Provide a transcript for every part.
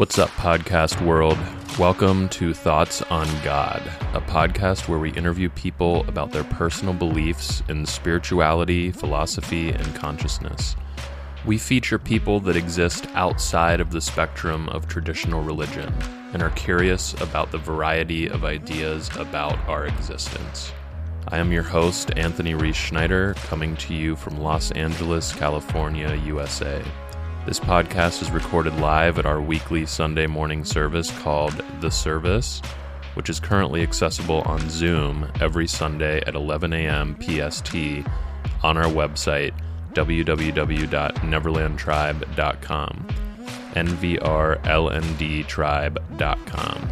What's up, podcast world? Welcome to Thoughts on God, a podcast where we interview people about their personal beliefs in spirituality, philosophy, and consciousness. We feature people that exist outside of the spectrum of traditional religion and are curious about the variety of ideas about our existence. I am your host, Anthony Reese Schneider, coming to you from Los Angeles, California, USA. This podcast is recorded live at our weekly Sunday morning service called The Service, which is currently accessible on Zoom every Sunday at 11 a.m. PST on our website, www.neverlandtribe.com, nvrlndtribe.com.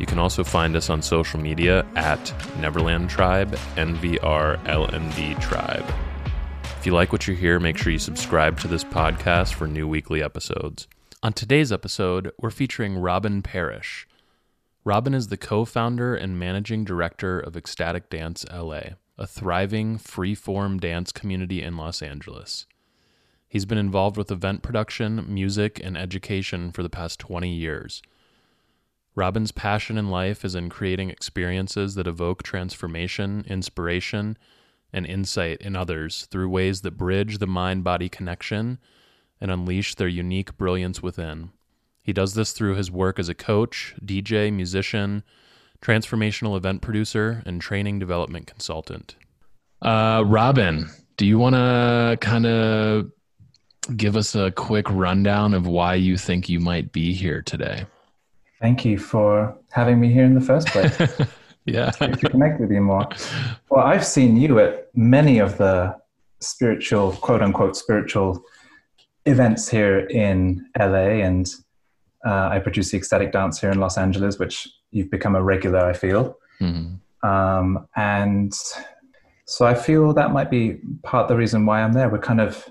You can also find us on social media at Neverland Tribe, NVRLND Tribe. If you like what you hear, make sure you subscribe to this podcast for new weekly episodes. On today's episode, we're featuring Robin Parrish. Robin is the co founder and managing director of Ecstatic Dance LA, a thriving free-form dance community in Los Angeles. He's been involved with event production, music, and education for the past 20 years. Robin's passion in life is in creating experiences that evoke transformation, inspiration, and insight in others through ways that bridge the mind body connection and unleash their unique brilliance within. He does this through his work as a coach, DJ, musician, transformational event producer, and training development consultant. Uh, Robin, do you want to kind of give us a quick rundown of why you think you might be here today? Thank you for having me here in the first place. yeah. to connect with you more. Well, I've seen you at many of the spiritual, quote unquote, spiritual events here in LA, and uh, I produce the Ecstatic Dance here in Los Angeles, which you've become a regular, I feel. Mm-hmm. Um, and so I feel that might be part of the reason why I'm there. We're kind of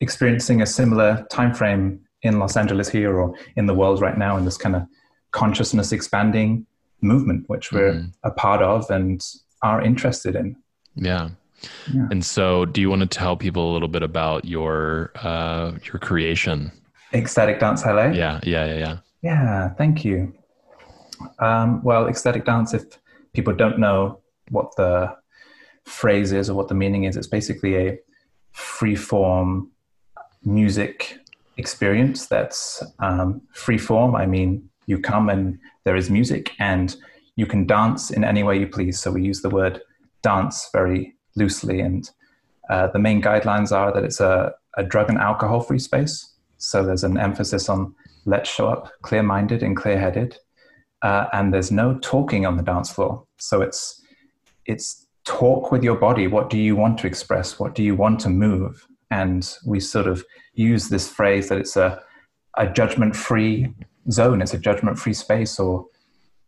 experiencing a similar time frame in Los Angeles here or in the world right now in this kind of consciousness expanding movement, which we're mm. a part of and are interested in. Yeah. yeah. And so, do you want to tell people a little bit about your uh, your creation? Ecstatic Dance LA. Yeah, yeah, yeah, yeah. Yeah. Thank you. Um, well, ecstatic dance. If people don't know what the phrase is or what the meaning is, it's basically a free form music experience that's um, free form. I mean, you come and there is music and you can dance in any way you please. So we use the word dance very loosely. And uh, the main guidelines are that it's a, a drug and alcohol free space. So there's an emphasis on let's show up clear minded and clear headed. Uh, and there's no talking on the dance floor. So it's, it's talk with your body. What do you want to express? What do you want to move? And we sort of use this phrase that it's a, a judgment free zone. It's a judgment free space or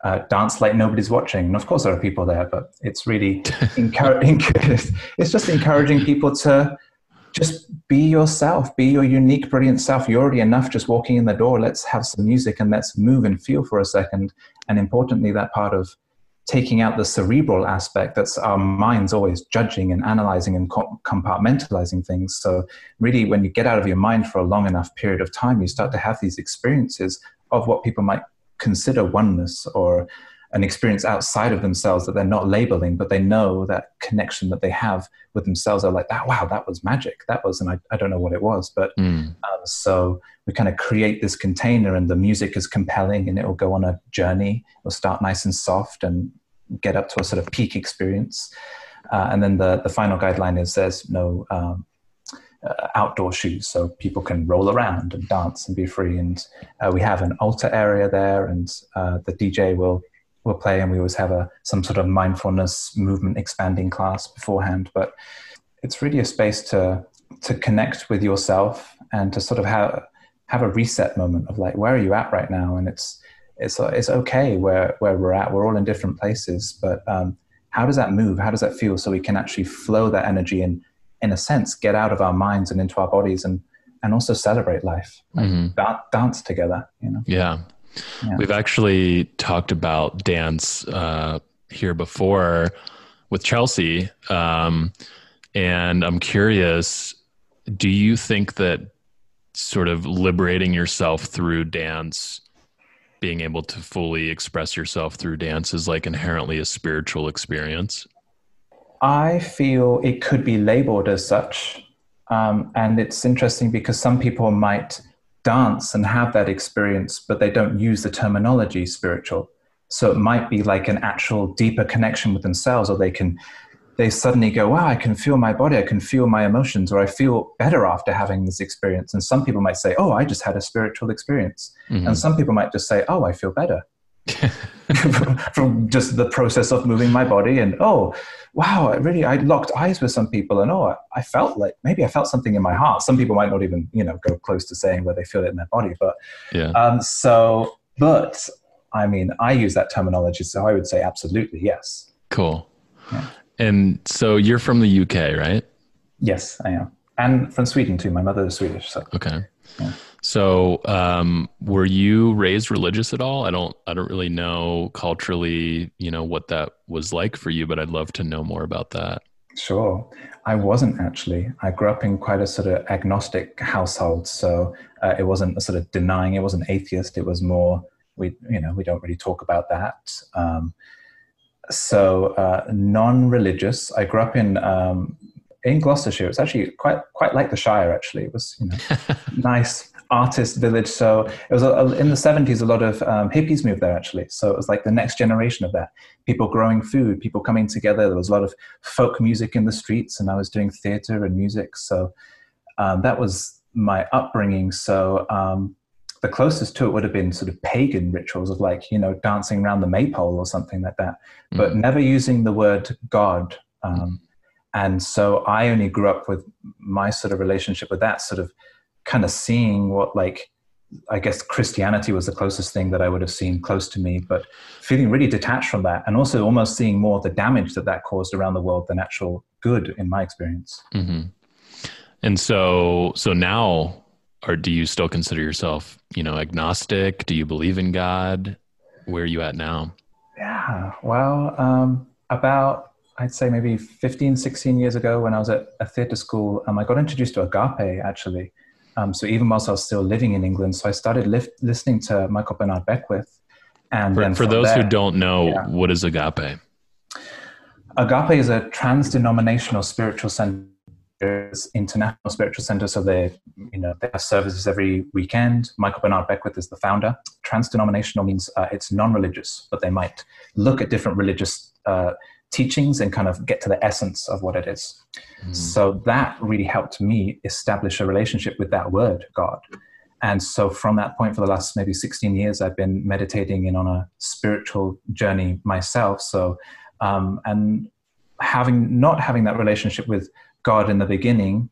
uh, dance like nobody's watching. And of course, there are people there, but it's really encouraging. it's just encouraging people to just be yourself, be your unique, brilliant self. You're already enough just walking in the door. Let's have some music and let's move and feel for a second. And importantly, that part of taking out the cerebral aspect that's our minds always judging and analyzing and compartmentalizing things so really when you get out of your mind for a long enough period of time you start to have these experiences of what people might consider oneness or an experience outside of themselves that they're not labeling, but they know that connection that they have with themselves are like that. Wow, that was magic. That was, and I, I don't know what it was, but mm. um, so we kind of create this container, and the music is compelling, and it will go on a journey. It'll start nice and soft and get up to a sort of peak experience, uh, and then the the final guideline is there's no um, uh, outdoor shoes so people can roll around and dance and be free. And uh, we have an altar area there, and uh, the DJ will will play, and we always have a some sort of mindfulness movement expanding class beforehand. But it's really a space to to connect with yourself and to sort of have have a reset moment of like where are you at right now, and it's it's it's okay where where we're at. We're all in different places, but um, how does that move? How does that feel? So we can actually flow that energy and in a sense, get out of our minds and into our bodies and, and also celebrate life, like mm-hmm. da- dance together, you know? Yeah. yeah. We've actually talked about dance uh, here before with Chelsea. Um, and I'm curious, do you think that sort of liberating yourself through dance being able to fully express yourself through dance is like inherently a spiritual experience? I feel it could be labeled as such. Um, and it's interesting because some people might dance and have that experience, but they don't use the terminology spiritual. So it might be like an actual deeper connection with themselves, or they can they suddenly go, wow, I can feel my body, I can feel my emotions, or I feel better after having this experience. And some people might say, oh, I just had a spiritual experience. Mm-hmm. And some people might just say, oh, I feel better. from just the process of moving my body and oh wow I really i locked eyes with some people and oh I, felt like maybe i felt something in my heart. Some people might not even you know go close to saying where they feel it in their body but yeah. um, so but i mean i use that terminology so i would say absolutely yes. Cool. Yeah. and so you're from the uk right? Yes i am. And from sweden too. My mother is swedish so. Okay. Yeah. So, um, were you raised religious at all? I don't, I don't really know culturally, you know, what that was like for you, but I'd love to know more about that. Sure. I wasn't actually. I grew up in quite a sort of agnostic household. So uh, it wasn't a sort of denying, it wasn't atheist. It was more, we, you know, we don't really talk about that. Um, so uh, non-religious. I grew up in um, in Gloucestershire. It's actually quite quite like the Shire. Actually, it was you know nice artist village. So it was a, in the 70s, a lot of um, hippies moved there actually. So it was like the next generation of that. People growing food, people coming together. There was a lot of folk music in the streets, and I was doing theater and music. So um, that was my upbringing. So um, the closest to it would have been sort of pagan rituals of like, you know, dancing around the maypole or something like that, mm. but never using the word God. Um, and so I only grew up with my sort of relationship with that sort of kind of seeing what like I guess Christianity was the closest thing that I would have seen close to me, but feeling really detached from that, and also almost seeing more the damage that that caused around the world than actual good, in my experience. Mm-hmm. And so, so now, or do you still consider yourself, you know, agnostic? Do you believe in God? Where are you at now? Yeah, well, um, about I'd say maybe 15, 16 years ago, when I was at a theatre school, um, I got introduced to agape actually um, so even whilst I was still living in England, so I started listening to Michael Bernard Beckwith. And for, for those there, who don't know, yeah. what is Agape? Agape is a trans-denominational spiritual center, international spiritual center. So they, you know, they have services every weekend. Michael Bernard Beckwith is the founder. Trans-denominational means uh, it's non-religious, but they might look at different religious uh, teachings and kind of get to the essence of what it is. Mm. So that really helped me establish a relationship with that word, God. And so from that point for the last maybe 16 years, I've been meditating in on a spiritual journey myself. So, um, and having, not having that relationship with God in the beginning,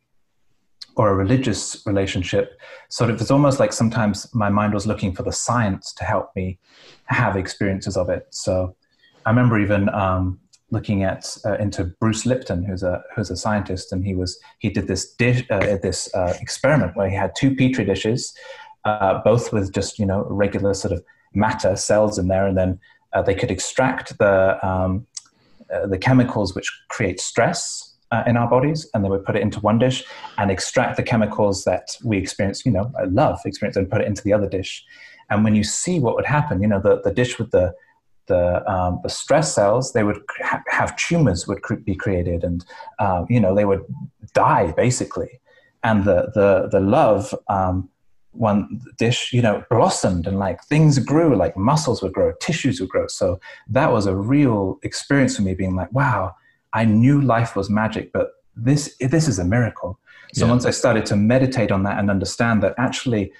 or a religious relationship sort of it's almost like sometimes my mind was looking for the science to help me have experiences of it so i remember even um, looking at uh, into Bruce Lipton, who's a who's a scientist, and he was he did this dish uh, this uh, experiment where he had two petri dishes, uh, both with just you know regular sort of matter cells in there, and then uh, they could extract the um, uh, the chemicals which create stress. in our bodies, and they would put it into one dish and extract the chemicals that we experience, you know, love experience, and put it into the other dish. And when you see what would happen, you know, the, the dish with the the um, the stress cells they would ha- have tumors would cre- be created and um, you know they would die basically. And the the the love um, one dish you know blossomed and like things grew like muscles would grow tissues would grow. So that was a real experience for me being like wow i knew life was magic but this this is a miracle. So yeah. once i started to meditate on that and understand that actually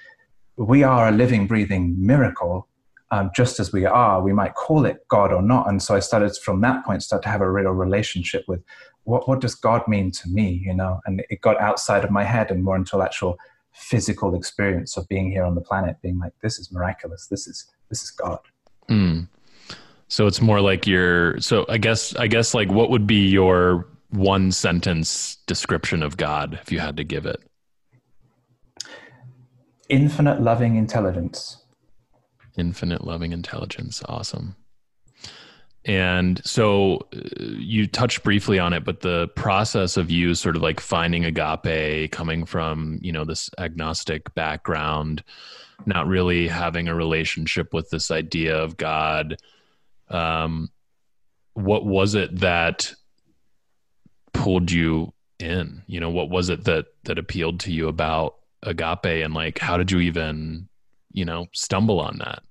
we are a living breathing miracle um, just as we are. We might call it God or not. And so I started from that point, start to have a real relationship with what, what does God mean to me, you know? And it got outside of my head and more into actual physical experience of being here on the planet, being like, this is miraculous. This is, this is God. Mm. So it's more like your, so I guess, I guess like what would be your one sentence description of God if you had to give it? Infinite loving intelligence infinite loving intelligence. Awesome. And so uh, you touched briefly on it, but the process of you sort of like finding agape, coming from, you know, this agnostic background, not really having a relationship with this idea of God. Um, what was it that pulled you in? You know, what was it that that appealed to you about agape and like how did you even, you know, stumble on that?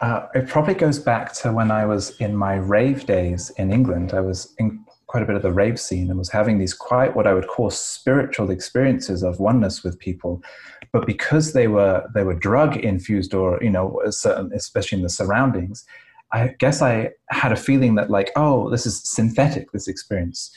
Uh, it probably goes back to when I was in my rave days in England. I was in quite a bit of the rave scene and was having these quite what I would call spiritual experiences of oneness with people. But because they were they were drug infused or you know especially in the surroundings, I guess I had a feeling that like oh this is synthetic this experience.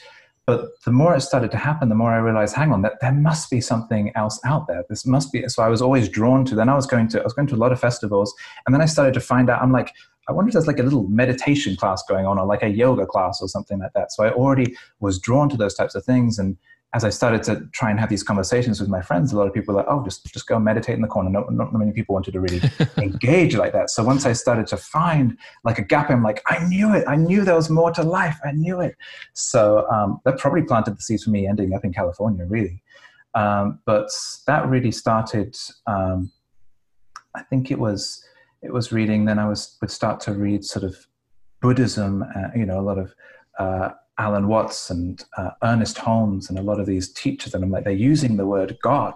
But the more it started to happen, the more I realized, hang on, that there must be something else out there. This must be. So I was always drawn to. Then I was going to. I was going to a lot of festivals, and then I started to find out. I'm like, I wonder if there's like a little meditation class going on, or like a yoga class, or something like that. So I already was drawn to those types of things, and as I started to try and have these conversations with my friends, a lot of people were like, oh, just, just go meditate in the corner. Not, not many people wanted to really engage like that. So once I started to find like Agape, I'm like, I knew it. I knew there was more to life. I knew it. So um, that probably planted the seeds for me ending up in California, really. Um, but that really started, um, I think it was, it was reading, then I was, would start to read sort of Buddhism, uh, you know, a lot of, uh, Alan Watts and uh, Ernest Holmes and a lot of these teachers, and I'm like, they're using the word God,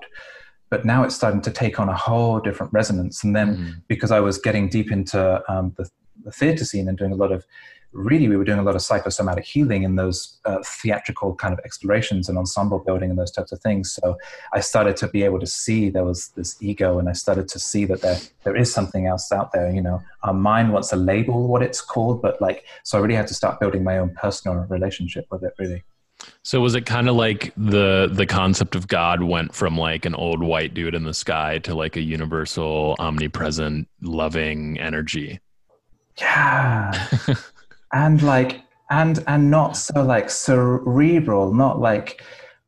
but now it's starting to take on a whole different resonance. And then mm-hmm. because I was getting deep into um, the, the theatre scene and doing a lot of really we were doing a lot of psychosomatic healing in those uh, theatrical kind of explorations and ensemble building and those types of things so i started to be able to see there was this ego and i started to see that there there is something else out there you know our mind wants to label what it's called but like so i really had to start building my own personal relationship with it really so was it kind of like the the concept of God went from like an old white dude in the sky to like a universal, omnipresent, loving energy? Yeah. and like and and not so like cerebral not like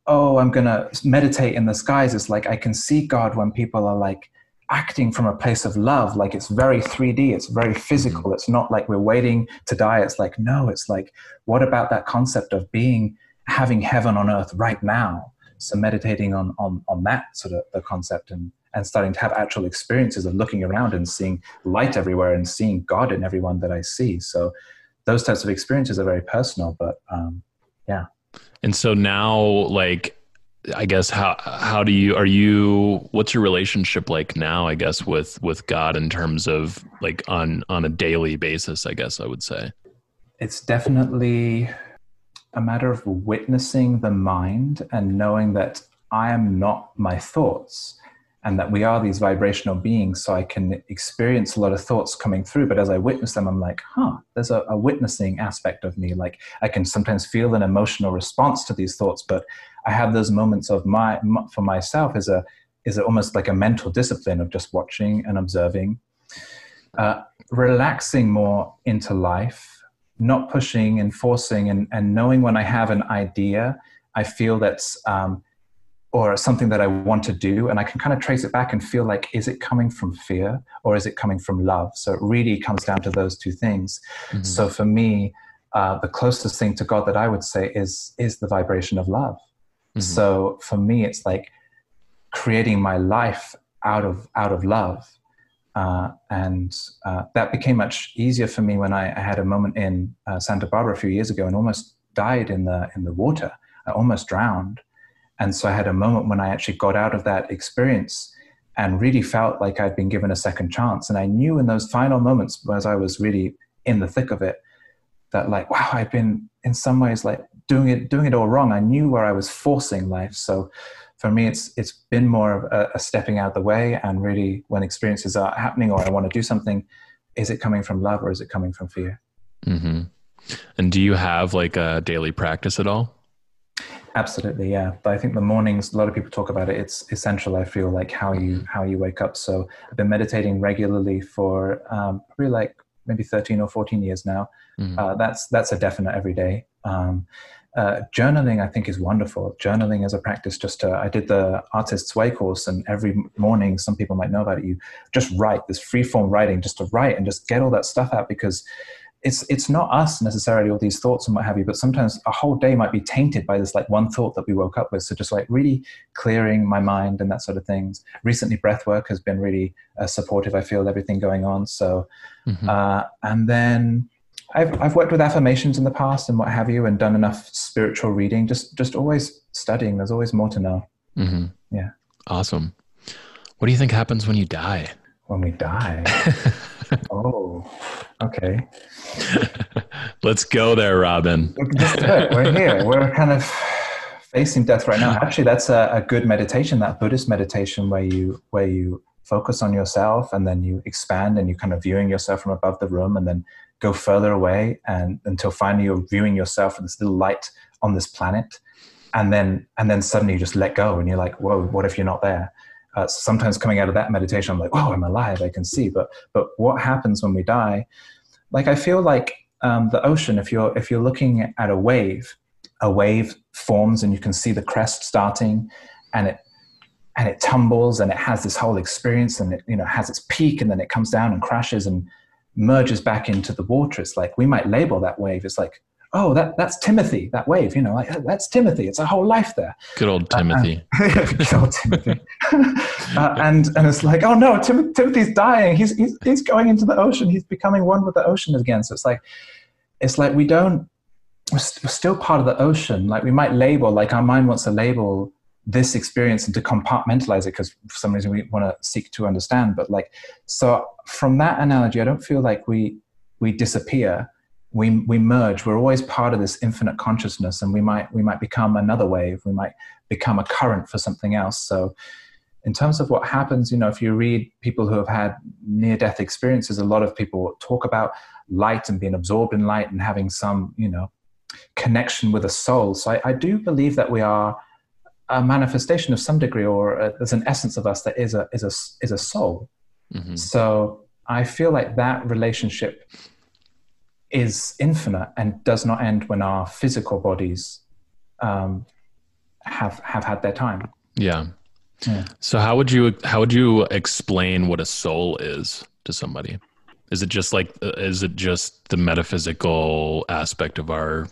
oh i'm gonna meditate in the skies. It's like i can see god when people are like acting from a place of love. Like it's very 3d it's very physical. Mm-hmm. it's not like we're waiting to die. It's like no it's like what about that concept of being having heaven on earth right now? So meditating on on on that sort of the concept and and starting to have actual experiences of looking around and seeing light everywhere and seeing god in everyone that i see. So those types of experiences are very personal but um, yeah. And so now like i guess how how do you are you what's your relationship like now i guess with with god in terms of like on on a daily basis i guess i would say? It's definitely a matter of witnessing the mind and knowing that i am not my thoughts and that we are these vibrational beings so i can experience a lot of thoughts coming through. But as i witness them i'm like huh there's a, a, witnessing aspect of me. Like i can sometimes feel an emotional response to these thoughts but i have those moments of my for myself is a is almost like a mental discipline of just watching and observing. Uh, relaxing more into life not pushing and forcing and, and knowing when i have an idea i feel that's um, or something that I want to do, and I can kind of trace it back and feel like, is it coming from fear or is it coming from love? So it really comes down to those two things. Mm-hmm. So for me, uh, the closest thing to God that I would say is is the vibration of love. Mm-hmm. So for me, it's like creating my life out of out of love, uh, and uh, that became much easier for me when I, I had a moment in uh, Santa Barbara a few years ago and almost died in the in the water. I almost drowned and so I had a moment when I actually got out of that experience and really felt like I'd been given a second chance. And I knew in those final moments, as I was really in the thick of it, that like, wow, I've been in some ways like doing it, doing it all wrong. I knew where I was forcing life. So for me, it's it's been more of a, a stepping out of the way and really when experiences are happening or I want to do something, is it coming from love or is it coming from fear? Mm-hmm. And do you have like a daily practice at all? Absolutely, yeah. But I think the mornings, a lot of people talk about it. It's essential. I feel like how you mm-hmm. how you wake up. So I've been meditating regularly for um, probably like maybe thirteen or fourteen years now. Mm-hmm. Uh, that's that's a definite every day. Um, uh, journaling, I think, is wonderful. Journaling as a practice. Just to, I did the Artist's Way course, and every morning, some people might know about it. You just write this free form writing, just to write and just get all that stuff out because it's it's not us necessarily all these thoughts and what have you but sometimes a whole day might be tainted by this like one thought that we woke up with. So just like really clearing my mind and that sort of things. Recently breath work has been really uh, supportive. I feel everything going on. So mm-hmm. uh, and then I've, I've worked with affirmations in the past and what have you and done enough spiritual reading. Just just always studying. There's always more to know. Mm-hmm. yeah. Awesome. What do you think happens when you die? When we die? Oh okay let's go there robin. We're here. We're kind of facing death right now. Actually that's a, a good meditation that buddhist meditation where you where you focus on yourself and then you expand and you kind of viewing yourself from above the room and then go further away and until finally you're viewing yourself in this little light on this planet. And then and then suddenly you just let go and you're like whoa what if you're not there? Uh, sometimes coming out of that meditation i'm like oh i'm alive i can see. But but what happens when we die like i feel like um, the ocean if you're if you're looking at a wave a wave forms and you can see the crest starting and it and it tumbles and it has this whole experience and it you know has its peak and then it comes down and crashes and merges back into the water. It's like we might label that wave. It's like, oh, that that's Timothy, that wave. You know, like that's Timothy. It's a whole life there. Good old Timothy. Uh, good old Timothy. uh, and and it's like, oh no, Tim- Timothy's dying. He's, he's he's going into the ocean. He's becoming one with the ocean again. So it's like, it's like we don't. We're, st- we're still part of the ocean. Like we might label, like our mind wants to label this experience and to compartmentalize it because for some reason we want to seek to understand but like so from that analogy i don't feel like we we disappear we we merge we're always part of this infinite consciousness and we might we might become another wave we might become a current for something else so in terms of what happens you know if you read people who have had near death experiences a lot of people talk about light and being absorbed in light and having some you know connection with a soul so I, I do believe that we are a manifestation of some degree, or a, there's an essence of us that is a is a is a soul. Mm-hmm. So I feel like that relationship is infinite and does not end when our physical bodies um, have have had their time. Yeah. yeah. So how would you how would you explain what a soul is to somebody? Is it just like is it just the metaphysical aspect of our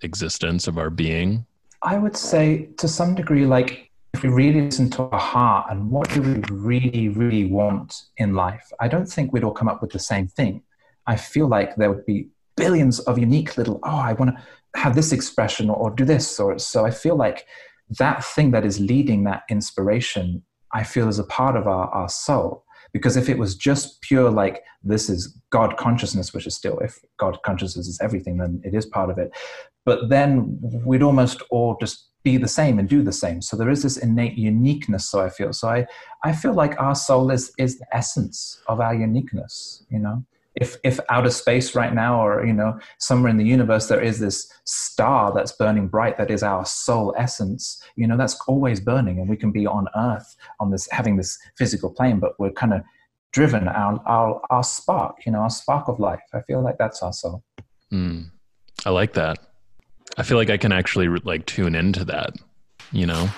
existence of our being? I would say to some degree, like if we really listen to our heart and what do we really, really want in life, I don't think we'd all come up with the same thing. I feel like there would be billions of unique little, oh, I want to have this expression or, or do this. Or so I feel like that thing that is leading that inspiration, I feel is a part of our, our soul. Because if it was just pure, like this is God consciousness, which is still, if God consciousness is everything, then it is part of it but then we'd almost all just be the same and do the same so there is this innate uniqueness so i feel so i i feel like our soul is is the essence of our uniqueness you know if if outer space right now or you know somewhere in the universe there is this star that's burning bright that is our soul essence you know that's always burning and we can be on earth on this having this physical plane but we're kind of driven our our, our spark you know our spark of life i feel like that's our soul mm, i like that I feel like I can actually like tune into that, you know,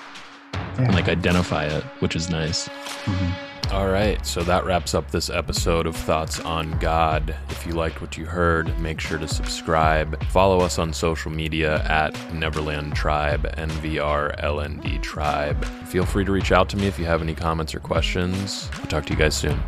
yeah. and like identify it, which is nice. Mm-hmm. All right, so that wraps up this episode of Thoughts on God. If you liked what you heard, make sure to subscribe. Follow us on social media at Neverland Tribe, NVRLND Tribe. Feel free to reach out to me if you have any comments or questions. I'll talk to you guys soon.